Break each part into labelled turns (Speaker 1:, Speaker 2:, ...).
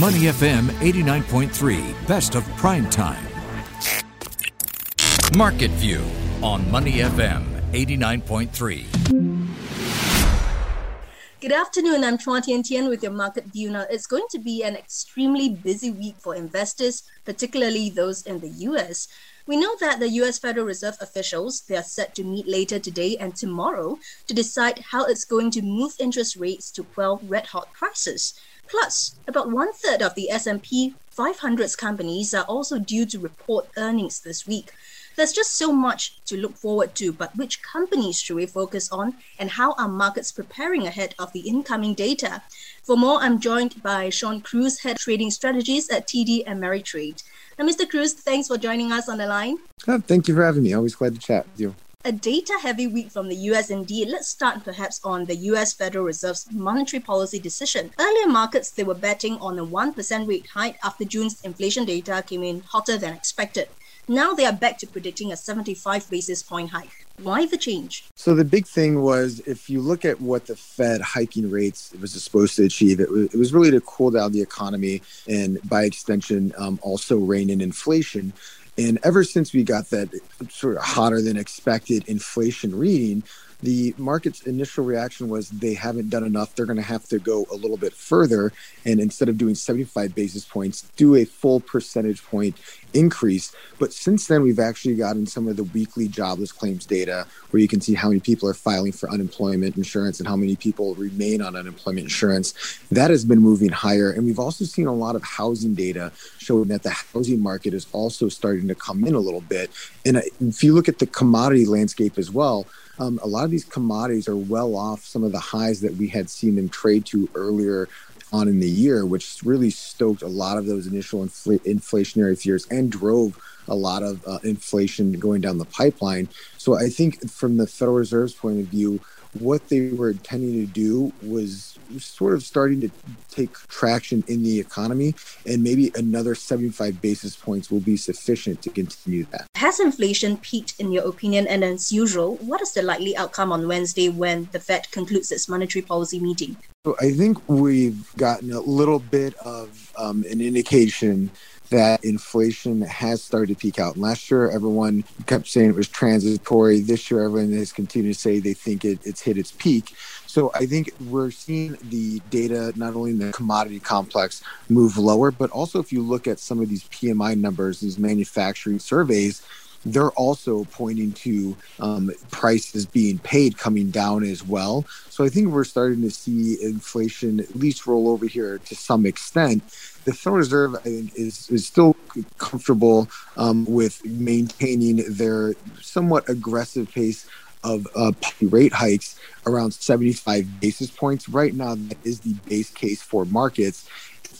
Speaker 1: Money FM 89.3, best of prime time. Market View on Money FM 89.3.
Speaker 2: Good afternoon. I'm Chua Tian Tian with your market view. Now, it's going to be an extremely busy week for investors, particularly those in the US. We know that the US Federal Reserve officials they are set to meet later today and tomorrow to decide how it's going to move interest rates to quell red-hot prices. Plus, about one third of the S&P 500's companies are also due to report earnings this week. There's just so much to look forward to, but which companies should we focus on and how are markets preparing ahead of the incoming data? For more, I'm joined by Shawn Cruz, Head Trading Strategies at TD Ameritrade. Now, Mr. Cruz, thanks for joining us on the line.
Speaker 3: Oh, thank you for having me. Always glad to chat with you
Speaker 2: a data heavy week from the US indeed. Let's start perhaps on the US Federal Reserve's monetary policy decision. Earlier markets they were betting on a 1% rate hike after June's inflation data came in hotter than expected. Now they are back to predicting a 75 basis point hike. Why the change?
Speaker 3: So the big thing was if you look at what the Fed hiking rates was supposed to achieve, it was, it was really to cool down the economy and by extension um, also rein in inflation. And ever since we got that sort of hotter than expected inflation reading, the market's initial reaction was they haven't done enough. They're going to have to go a little bit further. And instead of doing 75 basis points, do a full percentage point increase. But since then, we've actually gotten some of the weekly jobless claims data where you can see how many people are filing for unemployment insurance and how many people remain on unemployment insurance. That has been moving higher. And we've also seen a lot of housing data showing that the housing market is also starting to come in a little bit. And if you look at the commodity landscape as well, um, a lot of these commodities are well off some of the highs that we had seen them trade to earlier on in the year, which really stoked a lot of those initial infl- inflationary fears and drove a lot of uh, inflation going down the pipeline. So I think from the Federal Reserve's point of view, what they were intending to do was sort of starting to take traction in the economy, and maybe another 75 basis points will be sufficient to continue that.
Speaker 2: Has inflation peaked, in your opinion? And as usual, what is the likely outcome on Wednesday when the Fed concludes its monetary policy meeting?
Speaker 3: So I think we've gotten a little bit of um, an indication that inflation has started to peak out. Last year, everyone kept saying it was transitory. This year, everyone has continued to say they think it, it's hit its peak. So I think we're seeing the data, not only in the commodity complex, move lower, but also if you look at some of these PMI numbers, these manufacturing surveys, they're also pointing to um, prices being paid coming down as well. So I think we're starting to see inflation at least roll over here to some extent. The Federal Reserve, I think, is, is still comfortable um, with maintaining their somewhat aggressive pace of uh, rate hikes around 75 basis points. Right now, that is the base case for markets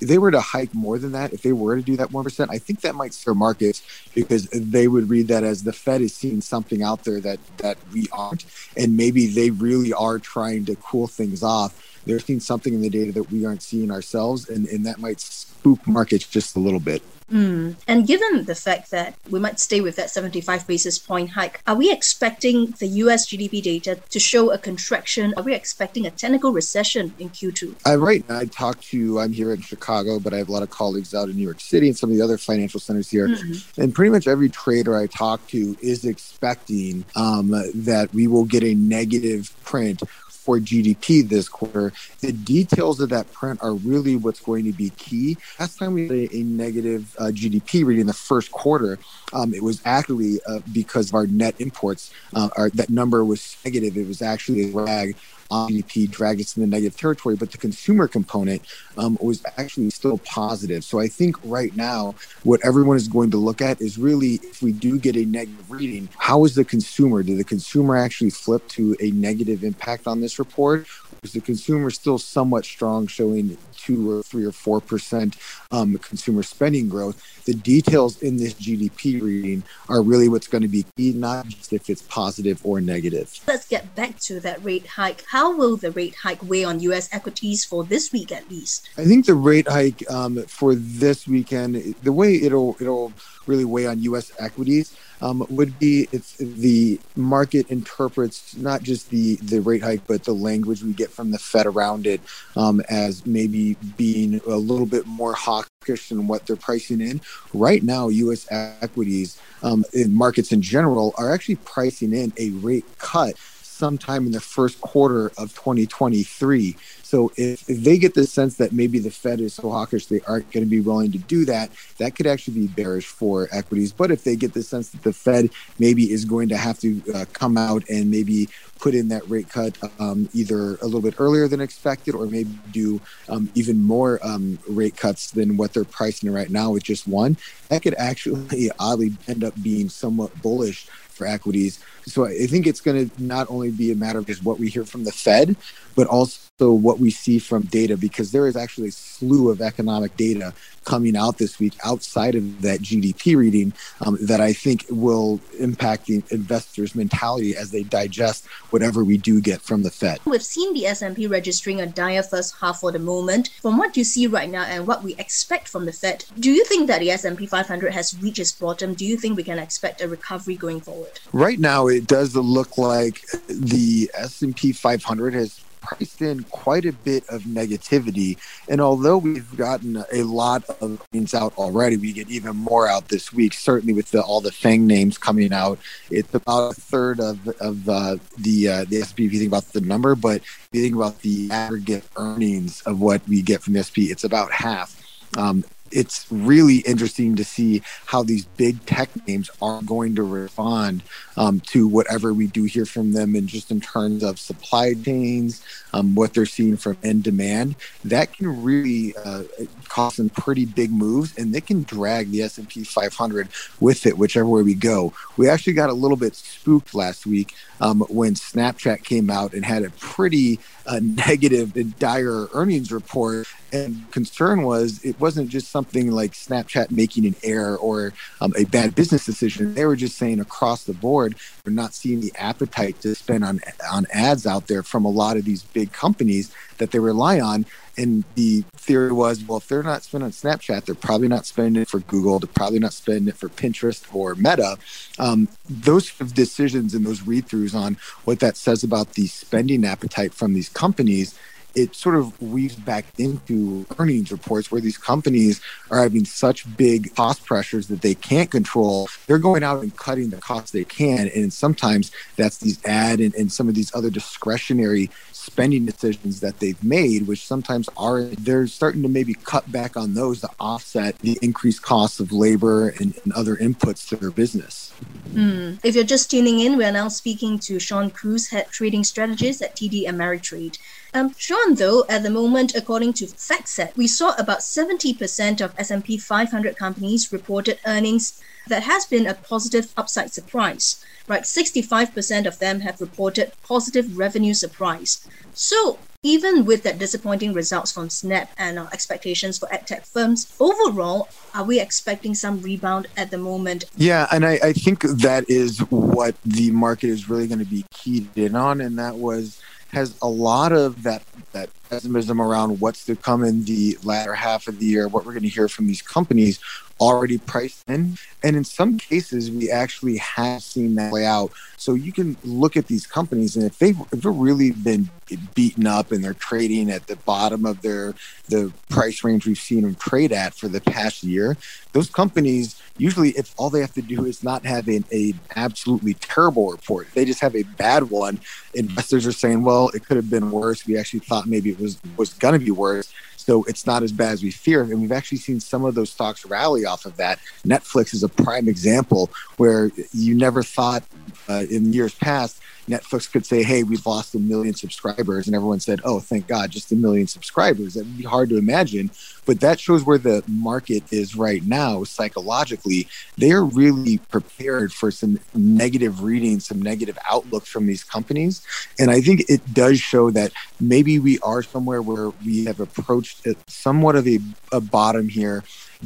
Speaker 3: if they were to hike more than that, if they were to do that 1%, I think that might scare markets because they would read that as the Fed is seeing something out there that, that we aren't. And maybe they really are trying to cool things off. They're seeing something in the data that we aren't seeing ourselves, and, and that might spook markets just a little bit.
Speaker 2: Mm. And given the fact that we might stay with that 75 basis point hike, are we expecting the US GDP data to show a contraction? Are we expecting a technical recession in Q2?
Speaker 3: Uh, right. I talk to, I'm here in Chicago, but I have a lot of colleagues out in New York City and some of the other financial centers here. Mm-hmm. And pretty much every trader I talk to is expecting um, that we will get a negative print for GDP this quarter. The details of that print are really what's going to be key. Last time we had a, a negative uh, GDP reading the first quarter, um, it was actually uh, because of our net imports. Uh, our, that number was negative. It was actually a drag GDP dragged us in the negative territory, but the consumer component um, was actually still positive. So I think right now, what everyone is going to look at is really if we do get a negative reading, how is the consumer? Did the consumer actually flip to a negative impact on this report? Is the consumer still somewhat strong, showing two or three or four percent um, consumer spending growth. The details in this GDP reading are really what's going to be key, not just if it's positive or negative.
Speaker 2: Let's get back to that rate hike. How will the rate hike weigh on U.S. equities for this week at least?
Speaker 3: I think the rate hike um, for this weekend, the way it'll it'll really weigh on U.S. equities um, would be if the market interprets not just the the rate hike, but the language we get from the Fed around it um, as maybe being a little bit more hawkish than what they're pricing in. Right now, U.S. equities um, in markets in general are actually pricing in a rate cut sometime in the first quarter of 2023. So if, if they get the sense that maybe the Fed is so hawkish they aren't going to be willing to do that, that could actually be bearish for equities. But if they get the sense that the Fed maybe is going to have to uh, come out and maybe put in that rate cut um, either a little bit earlier than expected or maybe do um, even more um, rate cuts than what they're pricing right now with just one, that could actually oddly end up being somewhat bullish for equities. So I think it's going to not only be a matter of just what we hear from the Fed, but also what we see from data, because there is actually a slew of economic data coming out this week outside of that GDP reading um, that I think will impact the investors' mentality as they digest whatever we do get from the Fed.
Speaker 2: We've seen the S&P registering a dire first half for the moment. From what you see right now and what we expect from the Fed, do you think that the S&P 500 has reached its bottom? Do you think we can expect a recovery going forward?
Speaker 3: Right now, it does look like the S&P 500 has priced in quite a bit of negativity. And although we've gotten a lot of things out already, we get even more out this week. Certainly with the, all the FANG names coming out, it's about a third of of uh, the uh, the SP. If you think about the number, but if you think about the aggregate earnings of what we get from the SP, it's about half. Um, it's really interesting to see how these big tech names are going to respond um, to whatever we do hear from them and just in terms of supply chains um, what they're seeing from end demand that can really uh, cause some pretty big moves and they can drag the s&p 500 with it whichever way we go we actually got a little bit spooked last week um, when snapchat came out and had a pretty uh, negative and dire earnings report and concern was it wasn't just something like Snapchat making an error or um, a bad business decision. They were just saying across the board, they're not seeing the appetite to spend on on ads out there from a lot of these big companies that they rely on. And the theory was, well, if they're not spending on Snapchat, they're probably not spending it for Google. They're probably not spending it for Pinterest or Meta. Um, those decisions and those read throughs on what that says about the spending appetite from these companies it sort of weaves back into earnings reports where these companies are having such big cost pressures that they can't control. They're going out and cutting the costs they can. And sometimes that's these ad and, and some of these other discretionary spending decisions that they've made, which sometimes are they're starting to maybe cut back on those to offset the increased costs of labor and, and other inputs to their business.
Speaker 2: Mm. If you're just tuning in, we are now speaking to Shawn Cruz, head trading strategist at TD Ameritrade. Um, Shawn, though, at the moment, according to FactSet, we saw about 70% of S&P 500 companies reported earnings that has been a positive upside surprise. Right, 65% of them have reported positive revenue surprise. So, even with that disappointing results from Snap and our expectations for edtech firms, overall, are we expecting some rebound at the moment?
Speaker 3: Yeah, and I, I think that is what the market is really going to be keyed in on, and that was has a lot of that that pessimism around what's to come in the latter half of the year, what we're going to hear from these companies already priced in. And in some cases, we actually have seen that play out. So you can look at these companies, and if they've, if they've really been beaten up and they're trading at the bottom of their the price range we've seen them trade at for the past year, those companies usually, if all they have to do is not have an a absolutely terrible report, they just have a bad one. Investors are saying, "Well, it could have been worse. We actually thought maybe was was going to be worse." So it's not as bad as we fear. And we've actually seen some of those stocks rally off of that. Netflix is a prime example where you never thought uh, in years past Netflix could say, "Hey, we've lost a million subscribers," and everyone said, "Oh, thank God, just a million subscribers." That would be hard to imagine, but that shows where the market is right now psychologically. They are really prepared for some negative readings, some negative outlook from these companies, and I think it does show that maybe we are somewhere where we have approached somewhat of a, a bottom here,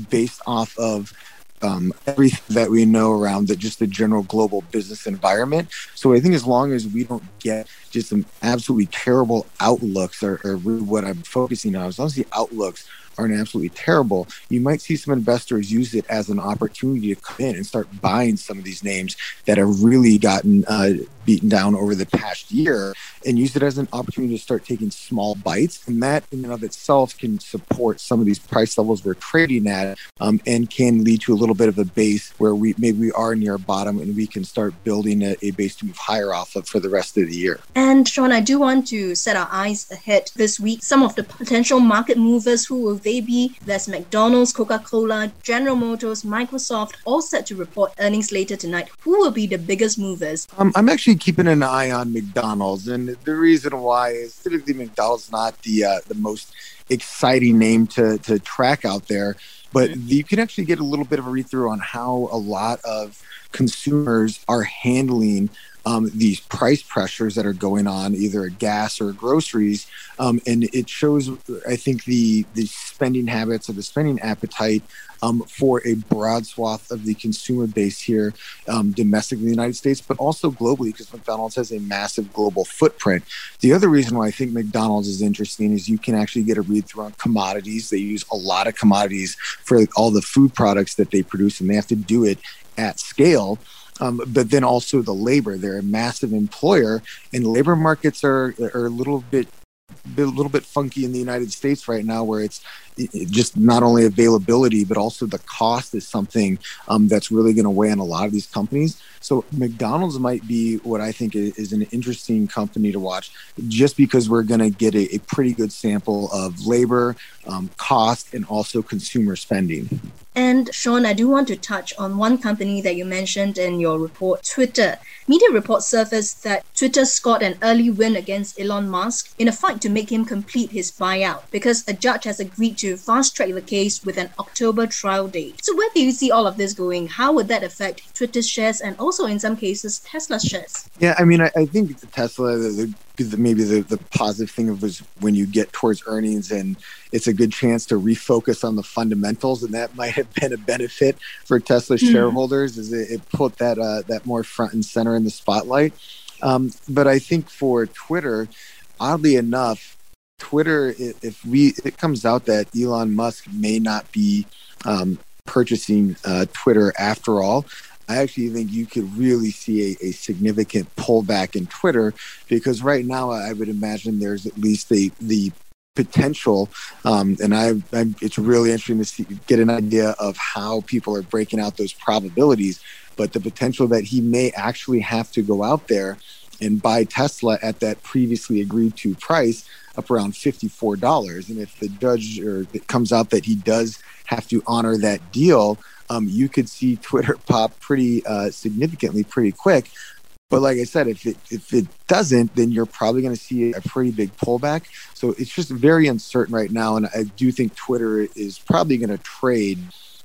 Speaker 3: based off of um, everything that we know around the, just the general global business environment. So I think as long as we don't get just some absolutely terrible outlooks, or, or what I'm focusing on, as long as the outlooks are absolutely terrible, you might see some investors use it as an opportunity to come in and start buying some of these names that have really gotten uh, beaten down over the past year and use it as an opportunity to start taking small bites. And that in and of itself can support some of these price levels we're trading at um, and can lead to a little bit of a base where we maybe we are near bottom and we can start building a, a base to move higher off of for the rest of the year.
Speaker 2: And Shawn, I do want to set our eyes ahead this week. Some of the potential market movers, who will be? There's McDonald's, Coca-Cola, General Motors, Microsoft, all set to report earnings later tonight. Who will be the biggest movers?
Speaker 3: Um, I'm actually keeping an eye on McDonald's, and the reason why is typically McDonald's not the uh, the most exciting name to to track out there, but you can actually get a little bit of a read through on how a lot of consumers are handling um, these price pressures that are going on, either at gas or groceries, um, and it shows, I think, the the spending habits or the spending appetite um, for a broad swath of the consumer base here, um, domestically in the United States, but also globally, because McDonald's has a massive global footprint. The other reason why I think McDonald's is interesting is you can actually get a read through on commodities. They use a lot of commodities for all the food products that they produce, and they have to do it at scale. Um, but then also the labor. They're a massive employer, and labor markets are are a little bit a little bit funky in the United States right now, where it's just not only availability but also the cost is something um, that's really going to weigh on a lot of these companies. So McDonald's might be what I think is an interesting company to watch, just because we're going to get a, a, pretty good sample of labor, um, cost, and also consumer spending.
Speaker 2: And Shawn, I do want to touch on one company that you mentioned in your report, Twitter. Media reports surfaced that Twitter scored an early win against Elon Musk in a fight to make him complete his buyout because a judge has agreed to fast track the case with an October trial date. So, where do you see all of this going? How would that affect Twitter's shares and also, in some cases, Tesla's shares?
Speaker 3: Yeah, I mean, I, I think Tesla, the, the, maybe the, the positive thing of was when you get towards earnings and it's a good chance to refocus on the fundamentals, and that might have been a benefit for Tesla mm-hmm. shareholders, as it, it, put that uh, that more front and center in the spotlight. Um, but I think for Twitter, oddly enough, Twitter, if we it comes out that Elon Musk may not be um, purchasing uh, Twitter after all, I actually think you could really see a, a, significant pullback in Twitter because right now I would imagine there's at least the the potential, um, and I, I, it's really interesting to see, get an idea of how people are breaking out those probabilities. But the potential that he may actually have to go out there and buy Tesla at that previously agreed to price up around $54. And if the judge or it comes out that he does have to honor that deal, um, you could see Twitter pop pretty uh, significantly pretty quick. But like I said, if it if it doesn't, then you're probably going to see a pretty big pullback. So it's just very uncertain right now, and I do think Twitter is probably going to trade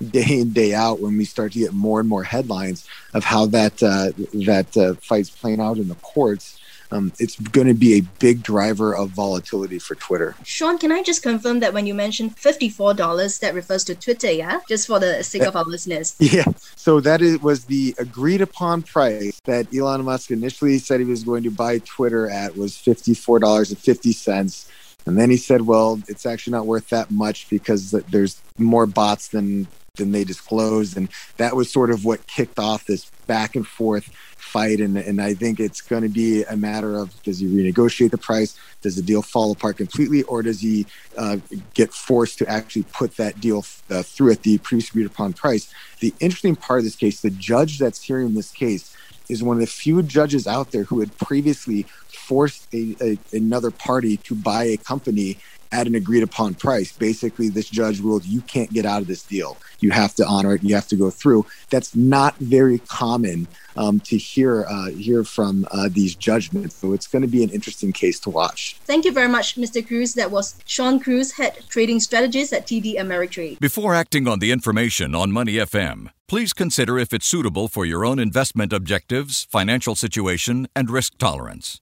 Speaker 3: day in day out when we start to get more and more headlines of how that uh, that uh, fight's playing out in the courts um, it's going to be a big driver of volatility for Twitter.
Speaker 2: Shawn, can I just confirm that when you mentioned $54, that refers to Twitter, yeah? Just for the sake of our listeners.
Speaker 3: Yeah. So that is, was the agreed upon price that Elon Musk initially said he was going to buy Twitter at was $54.50. And then he said, well, it's actually not worth that much because there's more bots than than they disclosed. And that was sort of what kicked off this back and forth fight. And, and I think it's going to be a matter of does he renegotiate the price? Does the deal fall apart completely? Or does he uh, get forced to actually put that deal uh, through at the previously agreed upon price? The interesting part of this case, the judge that's hearing this case, is one of the few judges out there who had previously forced a, a, another party to buy a company at an agreed upon price. Basically, this judge ruled you can't get out of this deal. You have to honor it. You have to go through. That's not very common um, to hear uh, hear from uh, these judgments. So it's going to be an interesting case to watch.
Speaker 2: Thank you very much, Mr. Cruz. That was Shawn Cruz, head trading strategist at TD Ameritrade.
Speaker 1: Before acting on the information on Money FM, please consider if it's suitable for your own investment objectives, financial situation, and risk tolerance.